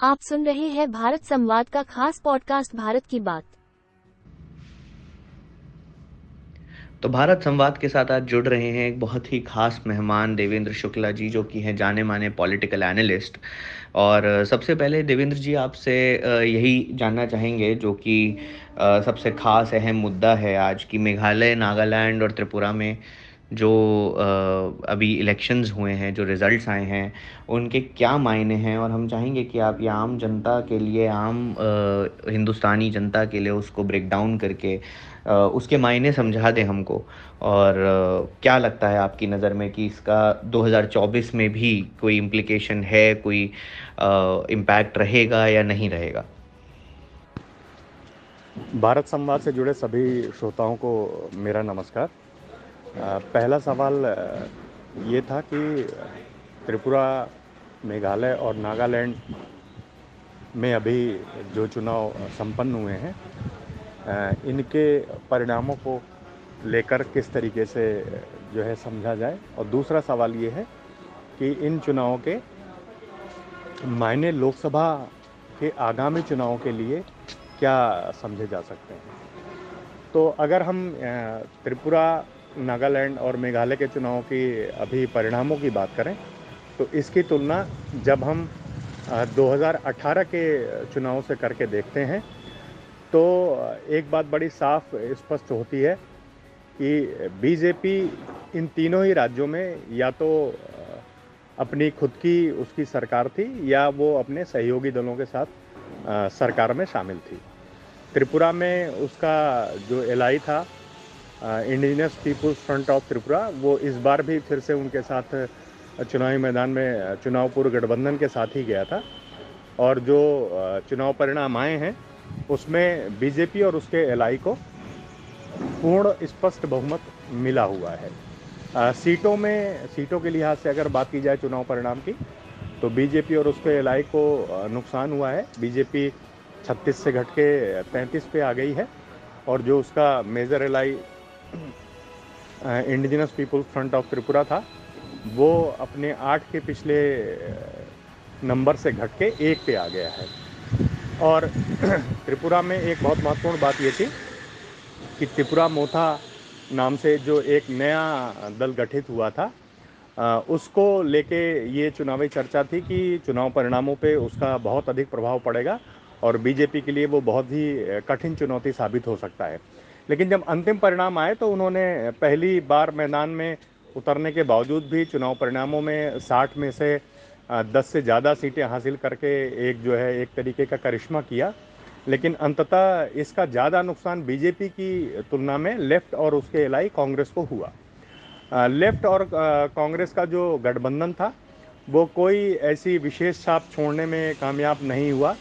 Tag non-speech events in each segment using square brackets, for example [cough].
आप सुन रहे हैं भारत संवाद का खास पॉडकास्ट भारत की बात। तो भारत संवाद के साथ आज जुड़ रहे हैं एक बहुत ही खास मेहमान देवेंद्र शुक्ला जी, जो कि हैं जाने माने पॉलिटिकल एनालिस्ट और सबसे पहले देवेंद्र जी, आपसे यही जानना चाहेंगे, जो कि सबसे खास अहम मुद्दा है आज की मेघालय, नागालैंड और त्रिपुरा में जो अभी इलेक्शंस हुए हैं, जो रिज़ल्ट्स आए हैं, उनके क्या मायने हैं? और हम चाहेंगे कि आप ये आम जनता के लिए, आम हिंदुस्तानी जनता के लिए उसको ब्रेक डाउन करके उसके मायने समझा दें हमको। और क्या लगता है आपकी नज़र में कि इसका 2024 में भी कोई इम्प्लिकेशन है, कोई इम्पैक्ट रहेगा या नहीं रहेगा? भारत संवाद से जुड़े सभी श्रोताओं को मेरा नमस्कार। पहला सवाल ये था कि त्रिपुरा, मेघालय और नागालैंड में अभी जो चुनाव संपन्न हुए हैं इनके परिणामों को लेकर किस तरीके से जो है समझा जाए? और दूसरा सवाल ये है कि इन चुनावों के मायने लोकसभा के आगामी चुनावों के लिए क्या समझे जा सकते हैं? तो अगर हम त्रिपुरा नागालैंड और मेघालय के चुनाव की अभी परिणामों की बात करें तो इसकी तुलना जब हम 2018 के चुनाव से करके देखते हैं तो एक बात बड़ी साफ़ स्पष्ट होती है कि बीजेपी इन तीनों ही राज्यों में या तो अपनी खुद की उसकी सरकार थी या वो अपने सहयोगी दलों के साथ सरकार में शामिल थी। त्रिपुरा में उसका जो एलआई था Indigenous Peoples Front of Tripura वो इस बार भी फिर से उनके साथ चुनावी मैदान में चुनाव पूर्व गठबंधन के साथ ही गया था। और जो चुनाव परिणाम आए हैं उसमें बीजेपी और उसके एल को पूर्ण स्पष्ट बहुमत मिला हुआ है। आ, सीटों में सीटों के लिहाज से अगर बात की जाए चुनाव परिणाम की तो बीजेपी और उसके एल को नुकसान हुआ है। बीजेपी 36 से घट के 35 पे आ गई है। और जो उसका major ally Indigenous Peoples Front of Tripura था। वो अपने आठ के पिछले नंबर से घट के एक पे आ गया है। और [clears throat] त्रिपुरा में एक बहुत महत्वपूर्ण बात ये थी कि त्रिपुरा मोथा नाम से जो एक नया दल गठित हुआ था उसको लेके ये चुनावी चर्चा थी कि चुनाव परिणामों पे उसका बहुत अधिक प्रभाव पड़ेगा और बीजेपी के लिए वो बहुत ही कठिन चुनौती साबित हो सकता है। लेकिन जब अंतिम परिणाम आए तो उन्होंने पहली बार मैदान में उतरने के बावजूद भी चुनाव परिणामों में 60 में से 10 से ज़्यादा सीटें हासिल करके एक जो है, एक तरीके का करिश्मा किया। लेकिन अंततः इसका ज़्यादा नुकसान बीजेपी की तुलना में लेफ़्ट और उसके एलाई कांग्रेस को हुआ। लेफ़्ट और कांग्रेस का जो गठबंधन था, वो कोई ऐसी विशेष छाप छोड़ने में कामयाब नहीं हुआ,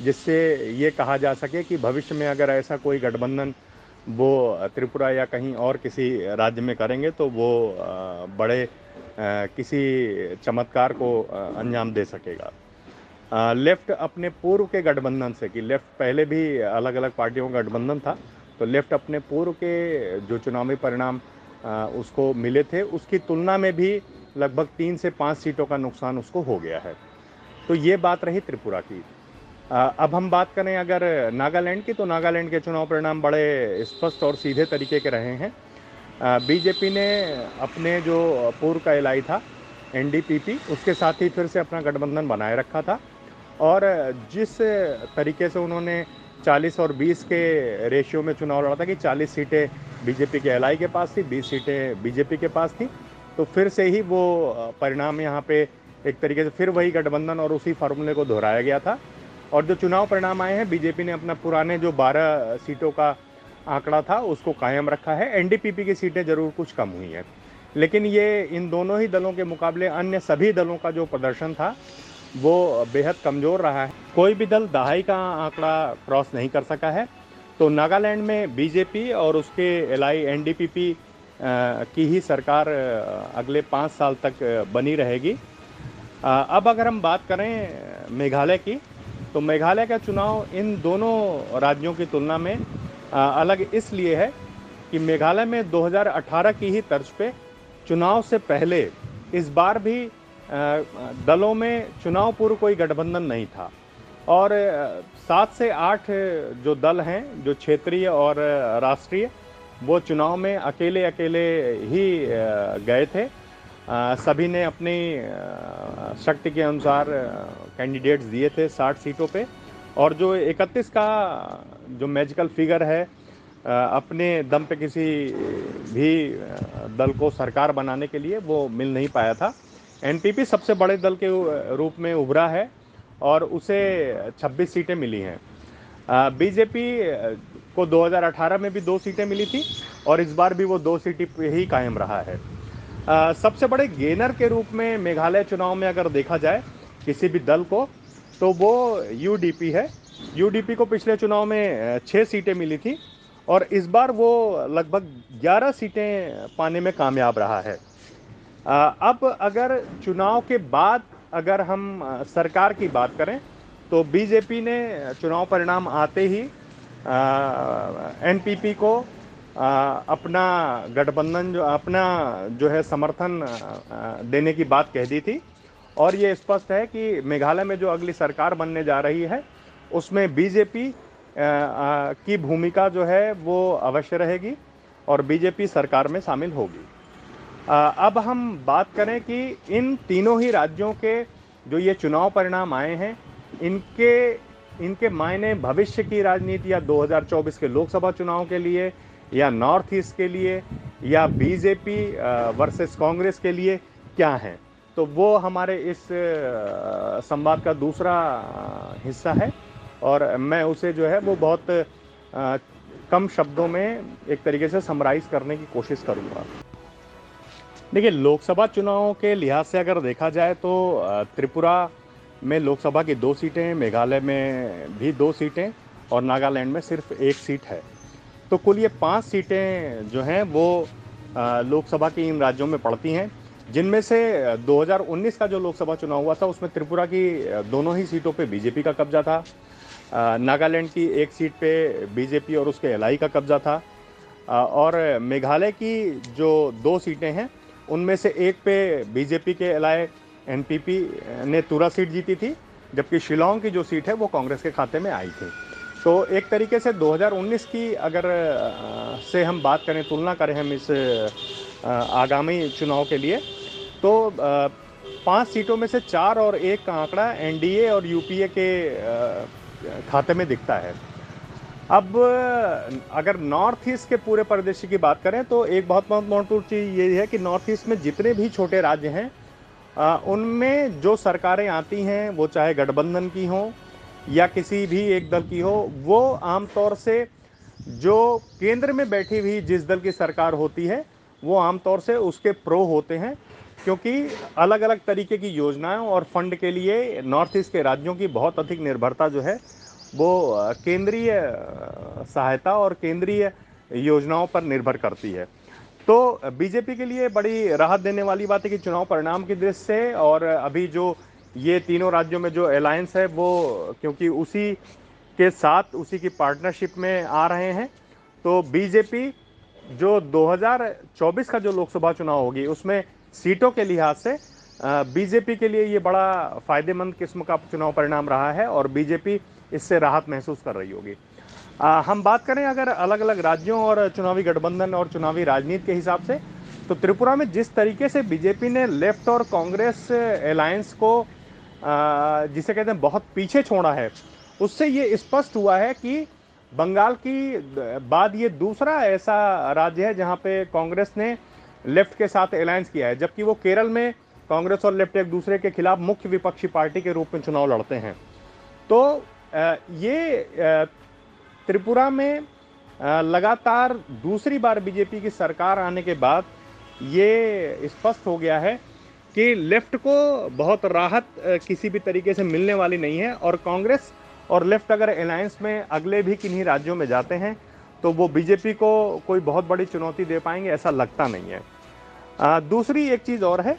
जिससे ये कहा जा सके कि भविष्य में अगर ऐसा कोई गठबंधन वो त्रिपुरा या कहीं और किसी राज्य में करेंगे तो वो बड़े किसी चमत्कार को अंजाम दे सकेगा। लेफ़्ट अपने पूर्व के गठबंधन से, कि लेफ़्ट पहले भी अलग अलग पार्टियों का गठबंधन था तो लेफ़्ट अपने पूर्व के जो चुनावी परिणाम उसको मिले थे, उसकी तुलना में भी लगभग तीन से पाँच सीटों का नुकसान उसको हो गया है। तो ये बात रही त्रिपुरा की। अब हम बात करें अगर नागालैंड की तो नागालैंड के चुनाव परिणाम बड़े स्पष्ट और सीधे तरीके के रहे हैं। बीजेपी ने अपने जो पूर्व का एल था, एनडीपीपी, उसके साथ ही फिर से अपना गठबंधन बनाए रखा था। और जिस तरीके से उन्होंने 40 और 20 के रेशियो में चुनाव लड़ा था कि 40 सीटें बीजेपी के एल के पास थी 20 सीटें बीजेपी के पास थी तो फिर से ही वो परिणाम यहाँ पे एक तरीके से फिर वही गठबंधन और उसी फार्मूले को दोहराया गया था। और जो चुनाव परिणाम आए हैं, बीजेपी ने अपना पुराने जो 12 सीटों का आंकड़ा था, उसको कायम रखा है। एनडीपीपी की सीटें ज़रूर कुछ कम हुई हैं। लेकिन ये इन दोनों ही दलों के मुकाबले अन्य सभी दलों का जो प्रदर्शन था, वो बेहद कमज़ोर रहा है। कोई भी दल दहाई का आंकड़ा क्रॉस नहीं कर सका है। तो नागालैंड में बीजेपी और उसके एलाई एनडीपीपी की ही सरकार अगले पाँच साल तक बनी रहेगी। अब अगर हम बात करें मेघालय की तो मेघालय का चुनाव इन दोनों राज्यों की तुलना में अलग इसलिए है कि मेघालय में 2018 की ही तर्ज पे चुनाव से पहले इस बार भी दलों में चुनाव पूर्व कोई गठबंधन नहीं था। और सात से आठ जो दल हैं, जो क्षेत्रीय और राष्ट्रीय, वो चुनाव में अकेले अकेले ही गए थे। सभी ने अपनी शक्ति के अनुसार कैंडिडेट्स दिए थे 60 सीटों पे। और जो 31 का, जो मैजिकल फिगर है अपने दम पे किसी भी दल को सरकार बनाने के लिए वो मिल नहीं पाया था। एनपीपी सबसे बड़े दल के रूप में उभरा है और उसे 26 सीटें मिली हैं। बीजेपी को 2018 में भी दो सीटें मिली थी और इस बार भी वो दो सीटें ही कायम रहा है। सबसे बड़े गेनर के रूप में मेघालय चुनाव में अगर देखा जाए किसी भी दल को तो वो यूडीपी है। यूडीपी को पिछले चुनाव में छः सीटें मिली थी और इस बार वो लगभग 11 सीटें पाने में कामयाब रहा है। अब अगर चुनाव के बाद अगर हम सरकार की बात करें तो बीजेपी ने चुनाव परिणाम आते ही एनपीपी को अपना गठबंधन जो, अपना जो है समर्थन देने की बात कह दी थी। और ये स्पष्ट है कि मेघालय में जो अगली सरकार बनने जा रही है, उसमें बीजेपी की भूमिका जो है वो अवश्य रहेगी और बीजेपी सरकार में शामिल होगी। अब हम बात करें कि इन तीनों ही राज्यों के जो ये चुनाव परिणाम आए हैं, इनके इनके मायने भविष्य की राजनीति या 2024 के लोकसभा चुनाव के लिए या नॉर्थ ईस्ट के लिए या बीजेपी वर्सेस कांग्रेस के लिए क्या हैं? तो वो हमारे इस संवाद का दूसरा हिस्सा है और मैं उसे जो है वो बहुत कम शब्दों में एक तरीके से समराइज करने की कोशिश करूँगा। देखिए, लोकसभा चुनावों के लिहाज से अगर देखा जाए तो त्रिपुरा में लोकसभा की दो सीटें, मेघालय में भी दो सीटें और नागालैंड में सिर्फ़ एक सीट है। तो कुल ये पाँच सीटें जो हैं वो लोकसभा की इन राज्यों में पड़ती हैं। जिनमें से 2019 का जो लोकसभा चुनाव हुआ था, उसमें त्रिपुरा की दोनों ही सीटों पे बीजेपी का कब्जा था। नागालैंड की एक सीट पे बीजेपी और उसके एल का कब्जा था। और मेघालय की जो दो सीटें हैं, उनमें से एक पे बीजेपी के एलाय एनपीपी ने तुरा सीट जीती थी, जबकि शिलोंग की जो सीट है, वो कांग्रेस के खाते में आई थी। तो एक तरीके से 2019 की अगर से हम बात करें, तुलना करें हम इस आगामी चुनाव के लिए तो पाँच सीटों में से चार और एक का आंकड़ा एनडीए और यूपीए के खाते में दिखता है। अब, अगर नॉर्थ ईस्ट के पूरे परिदृश्य की बात करें तो एक बहुत महत्वपूर्ण चीज़ ये है कि नॉर्थ ईस्ट में जितने भी छोटे राज्य हैं उनमें जो सरकारें आती हैं, वो चाहे गठबंधन की हों या किसी भी एक दल की हो, वो आमतौर से जो केंद्र में बैठी हुई जिस दल की सरकार होती है, वो आमतौर से उसके प्रो होते हैं, क्योंकि अलग अलग तरीके की योजनाएँ और फंड के लिए नॉर्थ ईस्ट के राज्यों की बहुत अधिक निर्भरता जो है, वो केंद्रीय सहायता और केंद्रीय योजनाओं पर निर्भर करती है। तो बीजेपी के लिए बड़ी राहत देने वाली बात है कि चुनाव परिणाम की दृष्टि से और अभी जो ये तीनों राज्यों में जो अलायंस है, वो, क्योंकि उसी के साथ, उसी की पार्टनरशिप में आ रहे हैं। तो बीजेपी जो 2024 का जो लोकसभा चुनाव होगी, उसमें सीटों के लिहाज से बीजेपी के लिए ये बड़ा फ़ायदेमंद किस्म का चुनाव परिणाम रहा है और बीजेपी इससे राहत महसूस कर रही होगी। हम बात करें अगर अलग अलग राज्यों और चुनावी गठबंधन और चुनावी राजनीति के हिसाब से तो त्रिपुरा में जिस तरीके से बीजेपी ने लेफ़्ट और कांग्रेस अलायंस को जिसे कहते हैं बहुत पीछे छोड़ा है। उससे ये स्पष्ट हुआ है कि बंगाल की बाद ये दूसरा ऐसा राज्य है जहाँ पे कांग्रेस ने लेफ़्ट के साथ अलायंस किया है, जबकि वो केरल में कांग्रेस और लेफ़्ट एक दूसरे के खिलाफ मुख्य विपक्षी पार्टी के रूप में चुनाव लड़ते हैं। तो ये त्रिपुरा में लगातार दूसरी बार बीजेपी की सरकार आने के बाद ये स्पष्ट हो गया है कि लेफ़्ट को बहुत राहत किसी भी तरीके से मिलने वाली नहीं है और कांग्रेस और लेफ़्ट अगर अलायंस में अगले भी किन्हीं राज्यों में जाते हैं तो वो बीजेपी को कोई बहुत बड़ी चुनौती दे पाएँगे ऐसा लगता नहीं है। आ, दूसरी एक चीज़ और है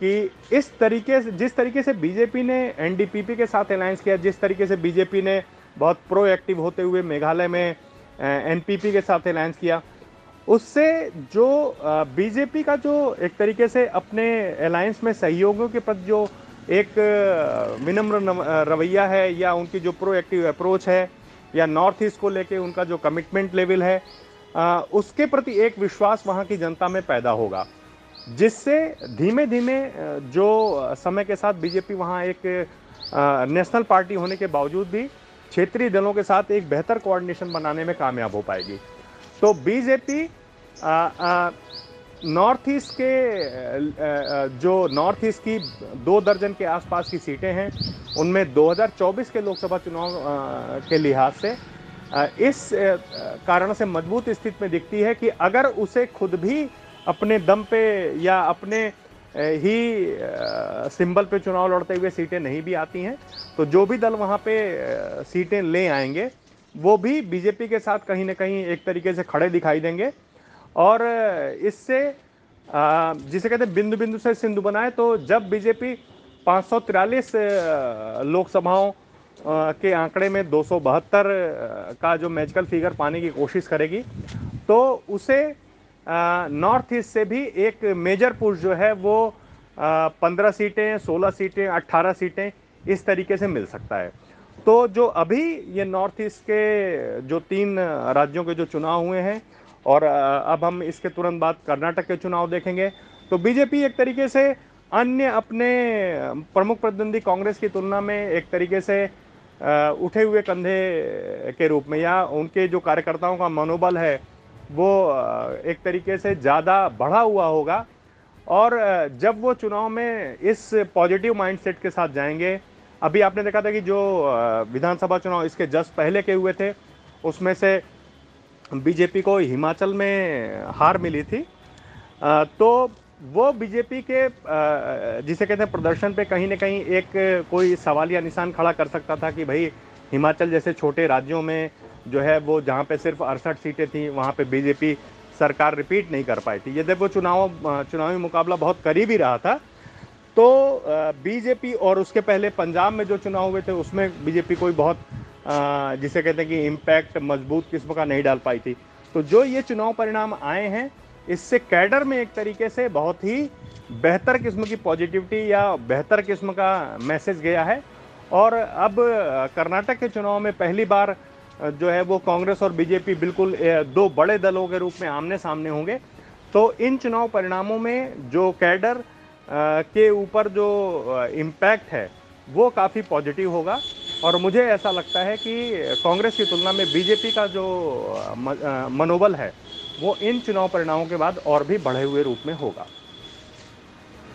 कि इस तरीके से जिस तरीके से बीजेपी ने एनडीपीपी के साथ अलायंस किया जिस तरीके से बीजेपी ने बहुत प्रोएक्टिव होते हुए मेघालय में एनपीपी के साथ अलायंस किया उससे जो बीजेपी का जो एक तरीके से अपने अलायंस में सहयोगियों के प्रति जो एक विनम्र रवैया है या उनकी जो प्रोएक्टिव अप्रोच है या नॉर्थ ईस्ट को लेके उनका जो कमिटमेंट लेवल है उसके प्रति एक विश्वास वहाँ की जनता में पैदा होगा। जिससे धीमे धीमे जो समय के साथ बीजेपी वहाँ एक नेशनल पार्टी होने के बावजूद भी क्षेत्रीय दलों के साथ एक बेहतर कोऑर्डिनेशन बनाने में कामयाब हो पाएगी। तो बीजेपी नॉर्थ ईस्ट के जो नॉर्थ ईस्ट की दो दर्जन के आसपास की सीटें हैं, उनमें 2024 के लोकसभा चुनाव के लिहाज से इस कारण से मज़बूत स्थिति में दिखती है कि अगर उसे खुद भी अपने दम पे या अपने ही सिंबल पे चुनाव लड़ते हुए सीटें नहीं भी आती हैं तो जो भी दल वहाँ पे सीटें ले आएँगे, वो भी बीजेपी के साथ कहीं ना कहीं एक तरीके से खड़े दिखाई देंगे। और इससे जिसे कहते हैं बिंदु बिंदु से सिंधु बनाए तो जब बीजेपी पाँच लोकसभाओं के आंकड़े में दो सौ बहत्तर का जो मैजिकल फिगर पाने की कोशिश करेगी तो उसे नॉर्थ ईस्ट से भी एक मेजर पुश जो है वो पंद्रह सीटें, सोलह सीटें, अट्ठारह सीटें इस तरीके से मिल सकता है। तो जो अभी ये नॉर्थ ईस्ट के जो तीन राज्यों के जो चुनाव हुए हैं और अब हम इसके तुरंत बाद कर्नाटक के चुनाव देखेंगे। तो बीजेपी एक तरीके से अन्य अपने प्रमुख प्रतिद्वंदी कांग्रेस की तुलना में एक तरीके से उठे हुए कंधे के रूप में, या उनके जो कार्यकर्ताओं का मनोबल है, वो एक तरीके से ज़्यादा बढ़ा हुआ होगा। और जब वो चुनाव में इस पॉजिटिव माइंडसेट के साथ जाएँगे, अभी आपने देखा था कि जो विधानसभा चुनाव इसके जस्ट पहले के हुए थे, उसमें से बीजेपी को हिमाचल में हार मिली थी। तो वो बीजेपी के जिसे कहते हैं प्रदर्शन पे कहीं ना कहीं एक कोई सवाल या निशान खड़ा कर सकता था कि भाई हिमाचल जैसे छोटे राज्यों में जो है वो जहाँ पे सिर्फ़ अड़सठ सीटें थी, वहाँ पे बीजेपी सरकार रिपीट नहीं कर पाई थी। यदि वो चुनाव चुनावी मुकाबला बहुत करीब ही रहा था तो बीजेपी और उसके पहले पंजाब में जो चुनाव हुए थे, उसमें बीजेपी कोई बहुत जिसे कहते हैं कि इम्पैक्ट मज़बूत किस्म का नहीं डाल पाई थी। तो जो ये चुनाव परिणाम आए हैं, इससे कैडर में एक तरीके से बहुत ही बेहतर किस्म की पॉजिटिविटी या बेहतर किस्म का मैसेज गया है। और अब कर्नाटक के चुनाव में पहली बार जो है वो कांग्रेस और बीजेपी बिल्कुल दो बड़े दलों के रूप में आमने सामने होंगे। तो इन चुनाव परिणामों में जो कैडर के ऊपर जो इम्पैक्ट है, वो काफ़ी पॉजिटिव होगा। और मुझे ऐसा लगता है कि कांग्रेस की तुलना में बीजेपी का जो मनोबल है, वो इन चुनाव परिणामों के बाद और भी बढ़े हुए रूप में होगा।